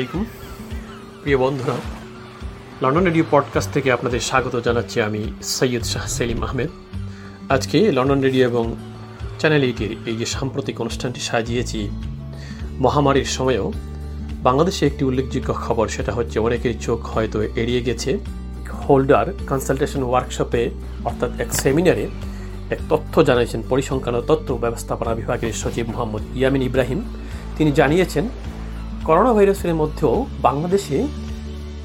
আলাইকুম। প্রিয় বন্ধুরা লন্ডন রেডিও পডকাস্ট থেকে আপনাদের স্বাগত জানাচ্ছি আমি সৈয়দ শাহ সেলিম আহমেদ। আজকে লন্ডন রেডিও এবং চ্যানেল এইটির এই যে সাম্প্রতিক অনুষ্ঠানটি সাজিয়েছি, মহামারীর সময়েও বাংলাদেশে একটি উল্লেখযোগ্য খবর, সেটা হচ্ছে অনেকের চোখ হয়তো এড়িয়ে গেছে। হোল্ডার কনসালটেশন ওয়ার্কশপে অর্থাৎ এক সেমিনারে এক তথ্য জানিয়েছেন পরিসংখ্যান ও তথ্য ব্যবস্থাপনা বিভাগের সচিব মোহাম্মদ ইয়ামিন ইব্রাহিম। তিনি জানিয়েছেন করোনা ভাইরাসের মধ্যেও বাংলাদেশে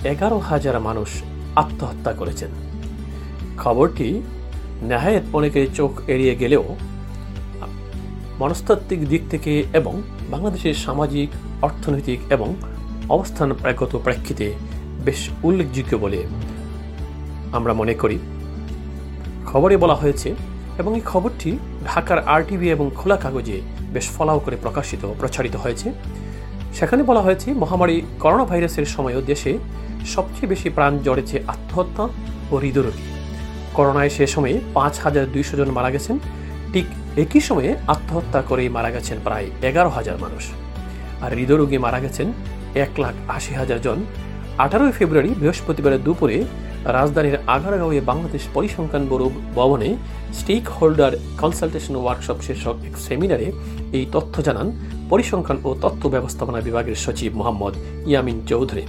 এগারো হাজার মানুষ আত্মহত্যা করেছেন। খবরটি নেহায়ত অনেকের চোখ এড়িয়ে গেলেও মনস্তাত্ত্বিক দিক থেকে এবং বাংলাদেশের সামাজিক, অর্থনৈতিক এবং অবস্থান প্রাগত প্রেক্ষিতে বেশ উল্লেখযোগ্য বলে আমরা মনে করি। খবরে বলা হয়েছে এবং এই খবরটি ঢাকার আরটিভি এবং খোলা কাগজে বেশ ফলাও করে প্রকাশিত প্রচারিত হয়েছে। সেখানে বলা হয়েছে, মহামারী করোনা ভাইরাসের সময়ও দেশে সবচেয়ে বেশি প্রাণ জড়েছে আত্মহত্যা ও হৃদরোগী। করোনায় সে সময়ে পাঁচ হাজার দুইশো জন মারা গেছেন। ঠিক একই সময়ে আত্মহত্যা করেই মারা গেছেন প্রায় এগারো হাজার মানুষ। আর হৃদরোগী মারা গেছেন এক লাখ আশি হাজার জন। আঠারোই ফেব্রুয়ারি বৃহস্পতিবারের দুপুরে রাজধানীর আগারগাঁওয়ে বাংলাদেশ পরিসংখ্যান ব্যুরো ভবনে স্টেক হোল্ডার কনসালটেশন ওয়ার্কশপ শীর্ষক এক সেমিনারে এই তথ্য জানান পরিসংখ্যান ও তথ্য ব্যবস্থাপনা বিভাগের সচিব মোহাম্মদ ইয়ামিন চৌধুরী।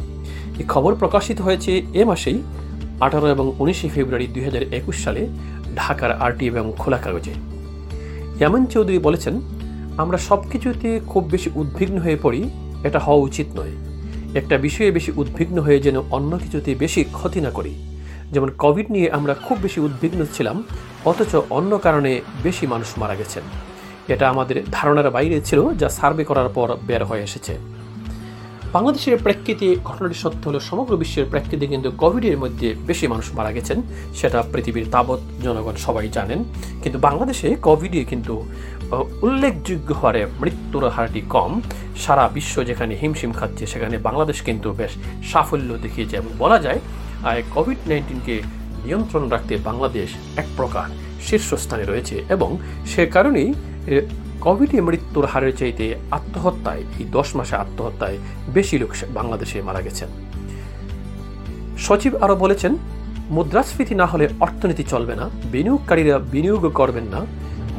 এই খবর প্রকাশিত হয়েছে এ মাসেই, আঠারো এবং উনিশে ফেব্রুয়ারি দুই সালে ঢাকার আরটি এবং খোলা কাগজে। ইয়ামিন চৌধুরী বলেছেন, আমরা সব কিছুতে খুব বেশি উদ্বিগ্ন হয়ে পড়ি, এটা হওয়া উচিত নয়। একটা বিষয়ে বেশি উদ্বিগ্ন হয়ে যেন অন্য কিছুতে বেশি ক্ষতি না করি। যেমন কোভিড নিয়ে আমরা খুব বেশি উদ্বিগ্ন ছিলাম, অথচ অন্য কারণে বেশি মানুষ মারা গেছেন। এটা আমাদের ধারণার বাইরে ছিল, যা সার্ভে করার পর বের হয়ে এসেছে। বাংলাদেশের প্রেক্ষিতে ঘটনাটি সত্য হলো সমগ্র বিশ্বের প্রেক্ষিতে কিন্তু কোভিডের মধ্যে বেশি মানুষ মারা গেছেন, সেটা পৃথিবীর তাবৎ জনগণ সবাই জানেন। কিন্তু বাংলাদেশে কোভিডে কিন্তু উল্লেখযোগ্য হারে মৃত্যুর হারটি কম। সারা বিশ্ব যেখানে হিমশিম খাচ্ছে, সেখানে বাংলাদেশ কিন্তু বেশ সাফল্য দেখিয়েছে। এবং বলা যায় কোভিড নাইন্টিনকে নিয়ন্ত্রণ রাখতে বাংলাদেশ এক প্রকার শীর্ষস্থানে রয়েছে। এবং সে কারণেই কোভিডে মৃত্যুর হারের চাইতে আত্মহত্যায়, এই দশ মাসে আত্মহত্যায় বেশি লোক বাংলাদেশে মারা গেছেন। সচিব আরও বলেছেন, মুদ্রাস্ফীতি না হলে অর্থনীতি চলবে না, বিনিয়োগকারীরা বিনিয়োগ করবেন না,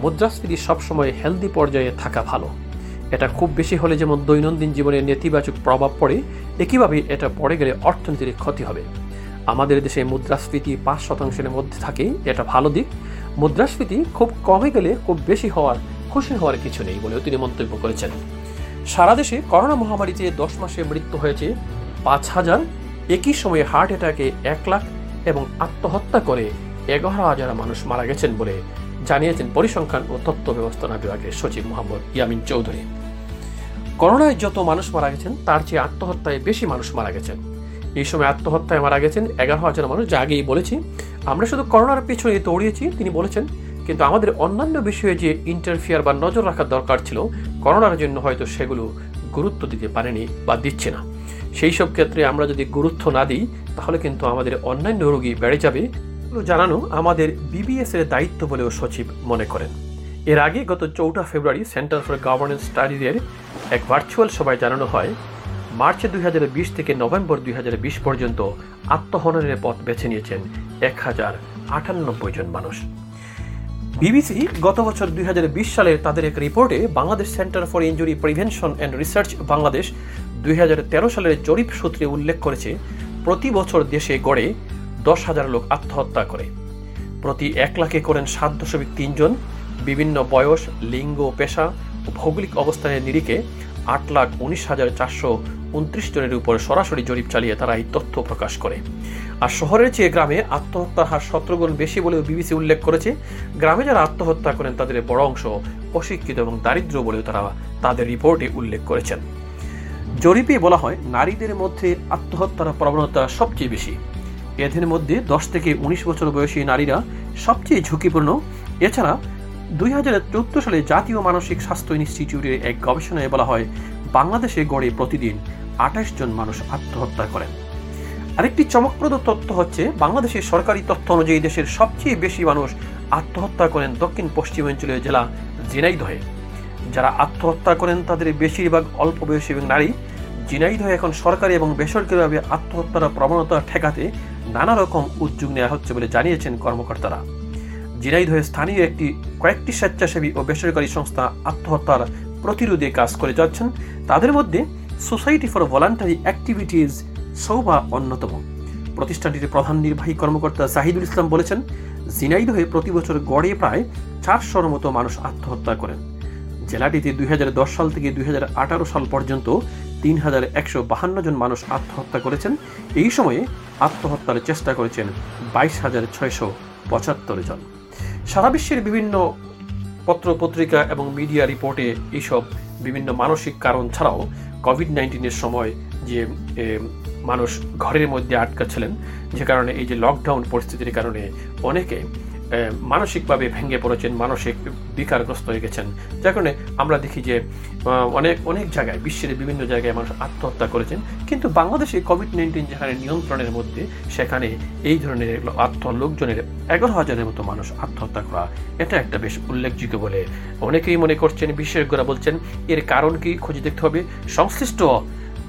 মুদ্রাস্ফীতি সবসময় হেলদি পর্যায়ে থাকা ভালো। এটা খুব বেশি হলে যেমন দৈনন্দিন জীবনে নেতিবাচক প্রভাব পড়ে, একইভাবে এটা পড়ে গেলে অর্থনীতির ক্ষতি হবে। আমাদের দেশে মুদ্রাস্ফীতি পাঁচ শতাংশের মধ্যে থাকে, এটা ভালো দিক। মুদ্রাস্ফীতি খুব কমে গেলে খুব বেশি হওয়ার খুশি হওয়ার কিছু নেই বলেও তিনি মন্তব্য করেছেন। সারা দেশে করোনা মহামারীতে দশ মাসে মৃত্যু হয়েছে পাঁচ হাজার, একই সময়ে হার্ট অ্যাটাকে এক লাখ এবং আত্মহত্যা করে এগারো হাজার মানুষ মারা গেছেন বলে জানিয়েছেন পরিসংখ্যান ও তথ্য ব্যবস্থাপনা বিভাগের সচিব মোহাম্মদ ইয়ামিন চৌধুরী। করোনায় যত মানুষ মারা গেছেন, তার চেয়ে আত্মহত্যায় বেশি মানুষ মারা গেছেন। এই সময় আত্মহত্যায় মারা গেছেন এগারো হাজার মানুষ, যা আগেই বলেছি। আমরা শুধু করোনার পিছনে দৌড়িয়েছি, তিনি বলেছেন কিন্তু আমাদের অন্যান্য বিষয়ে যে ইন্টারফিয়ার বা নজর রাখার দরকার ছিল, করোনার জন্য হয়তো সেগুলো গুরুত্ব দিতে পারেনি বা দিচ্ছে না। সেই সব ক্ষেত্রে আমরা যদি গুরুত্ব না দিই, তাহলে কিন্তু আমাদের অন্যান্য রোগী বেড়ে যাবে জানানো আমাদের বিবিএস এর দায়িত্ব বলেও সচিব মনে করেন। এর আগে গত চৌঠা ফেব্রুয়ারি সেন্টার ফর গভর্নেন্স স্টাডিজের এক ভার্চুয়াল সভায় জানানো হয়, মার্চে দুই হাজার বিশ থেকে নভেম্বর দুই হাজার বিশ পর্যন্ত আত্মহননের পথ বেছে নিয়েছেন এক হাজার আটানব্বই জন মানুষ। বিবিসি গত বছর দুই হাজার বিশ সালে তাদের এক রিপোর্টে Bangladesh centre for injury prevention and research Bangladesh দুই হাজার তেরো সালের জরিপ সূত্রে উল্লেখ করেছে, প্রতি বছর দেশে গড়ে দশ হাজার লোক আত্মহত্যা করে। প্রতি এক লাখে করেন সাত দশমিক তিনজন বিভিন্ন বয়স, লিঙ্গ, পেশা ও ভৌগোলিক অবস্থানের নিরিখে আট লাখ উনিশ হাজার চারশো উনত্রিশ জনের উপর সরাসরি জরিপ চালিয়ে তারা এই তথ্য প্রকাশ করে। আর শহরের চেয়ে গ্রামে আত্মহত্যার হার সতেরো বেশি বলেও বিবিসি উল্লেখ করেছে। গ্রামে যারা আত্মহত্যা করেন, তাদের বড় অংশ অশিক্ষিত এবং দারিদ্র বলেও তারা তাদের রিপোর্টে উল্লেখ করেছেন। জরিপে বলা হয়, নারীদের মধ্যে আত্মহত্যার প্রবণতা সবচেয়ে বেশি। এদের মধ্যে দশ থেকে উনিশ বছর বয়সী নারীরা সবচেয়ে ঝুঁকিপূর্ণ। এছাড়া দুই হাজার চোদ্দ সালে জাতীয় মানসিক স্বাস্থ্য ইনস্টিটিউটের এক গবেষণায় বলা হয়, বাংলাদেশে গড়ে প্রতিদিন আঠাশ জন মানুষ আত্মহত্যা করেন। আরেকটি চমকপ্রদ তথ্য হচ্ছে, বাংলাদেশের সরকারি তথ্য অনুযায়ী দেশের সবচেয়ে বেশি মানুষ আত্মহত্যা করেন দক্ষিণ পশ্চিমাঞ্চলীয় জেলা জেনাইদহে যারা আত্মহত্যা করেন তাদের বেশিরভাগ অল্প বয়সী এবং নারী। ঝিনাইদহে এখন সরকারি এবং বেসরকারিভাবে আত্মহত্যার প্রবণতা ঠেকাতে নানা রকম উদ্যোগ নেওয়া হচ্ছে বলে জানিয়েছেন কর্মকর্তারা। ঝিনাইদহে স্থানীয় একটি কয়েকটি স্বেচ্ছাসেবী ও বেসরকারি সংস্থা আত্মহত্যার প্রতিরোধে কাজ করে যাচ্ছেন। তাদের মধ্যে সোসাইটি ফর ভলান্টারি অ্যাক্টিভিটিজ সৌভা অন্যতম। প্রতিষ্ঠানটির প্রধান নির্বাহী কর্মকর্তা জাহিদুল ইসলাম বলেছেন ঝিনাইদহে প্রতি বছর গড়ে প্রায় চারশোর মতো মানুষ আত্মহত্যা করেন। জেলাটিতে দুই হাজার দশ সাল থেকে দুই হাজার আঠারো সাল পর্যন্ত তিন হাজার একশো বাহান্ন জন মানুষ আত্মহত্যা করেছেন। এই সময়ে আত্মহত্যার চেষ্টা করেছেন বাইশ হাজার ছয়শো পঁচাত্তর জন। সারা বিশ্বের বিভিন্ন পত্র পত্রিকা এবং মিডিয়া রিপোর্টে এইসব বিভিন্ন মানসিক কারণ ছাড়াও কোভিড নাইন্টিনের সময় যে মানুষ ঘরের মধ্যে আটকাচ্ছিলেন ছিলেন, যে কারণে এই যে লকডাউন পরিস্থিতির কারণে অনেকে মানসিকভাবে ভেঙে পড়েছেন, মানসিক বিকারগ্রস্ত হয়ে গেছেন। যার কারণে আমরা দেখি যে অনেক অনেক জায়গায়, বিশ্বের বিভিন্ন জায়গায় মানুষ আত্মহত্যা করেছেন। কিন্তু বাংলাদেশে কোভিড নাইন্টিন যেখানে নিয়ন্ত্রণের মধ্যে, সেখানে এই ধরনের আত্ম লোকজনের এগারো হাজারের মতো মানুষ আত্মহত্যা করা, এটা একটা বেশ উল্লেখযোগ্য বলে অনেকেই মনে করছেন, বিশেষজ্ঞরা বলছেন, এর কারণ কি খুঁজে দেখতে হবে? সংশ্লিষ্ট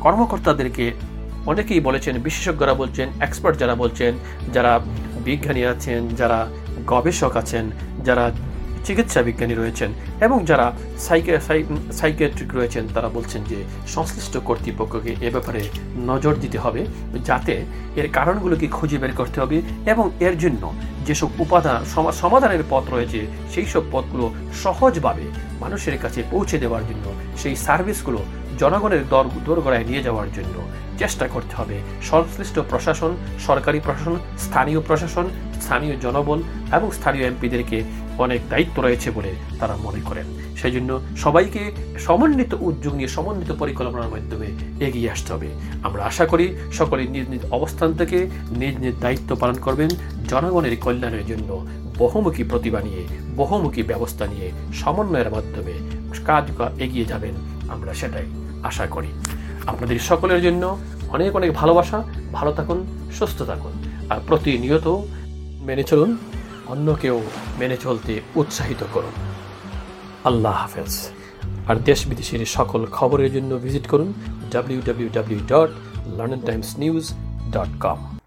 কর্মকর্তাদেরকে অনেকেই বলেছেন, বিশেষজ্ঞরা বলছেন এক্সপার্ট যারা বলছেন, যারা বিজ্ঞানী আছেন, যারা গবেষক আছেন, যারা চিকিৎসা বিজ্ঞানী রয়েছেন এবং যারা সাইকেট্রিক রয়েছেন, তারা বলছেন যে সংশ্লিষ্ট কর্তৃপক্ষকে এ ব্যাপারে নজর দিতে হবে যাতে এর কারণগুলোকে খুঁজে বের করতে হবে এবং এর জন্য যেসব উপাদান সমা- সমাধানের পথ রয়েছে, সেই সব পথগুলো সহজভাবে মানুষের কাছে পৌঁছে দেওয়ার জন্য সেই সার্ভিসগুলো জনগণের দর দোরগোড়ায় নিয়ে যাওয়ার জন্য চেষ্টা করতে হবে। সংশ্লিষ্ট প্রশাসন, সরকারি প্রশাসন, স্থানীয় প্রশাসন, স্থানীয় জনবল এবং স্থানীয় এমপিদেরকে অনেক দায়িত্ব রয়েছে বলে তারা মনে করেন। সেই জন্য সবাইকে সমন্বিত উদ্যোগ নিয়ে সমন্বিত পরিকল্পনার মাধ্যমে এগিয়ে আসতে হবে। আমরা আশা করি সকলে নিজ নিজ অবস্থান থেকে নিজ নিজ দায়িত্ব পালন করবেন। জনগণের কল্যাণের জন্য বহুমুখী প্রতিভা নিয়ে, বহুমুখী ব্যবস্থা নিয়ে, সমন্বয়ের মাধ্যমে কাজ এগিয়ে যাবেন। আমরা সেটাই। আশা করি। আপনাদের সকলের জন্য অনেক অনেক ভালোবাসা। ভালো থাকুন, সুস্থ থাকুন। আর প্রতিনিয়ত মেনে চলুন, অন্যকেও মেনে চলতে উৎসাহিত করুন। আল্লাহ হাফেজ। আর দেশ বিদেশের সকল খবরের জন্য ভিজিট করুন W W W dot London Times News dot com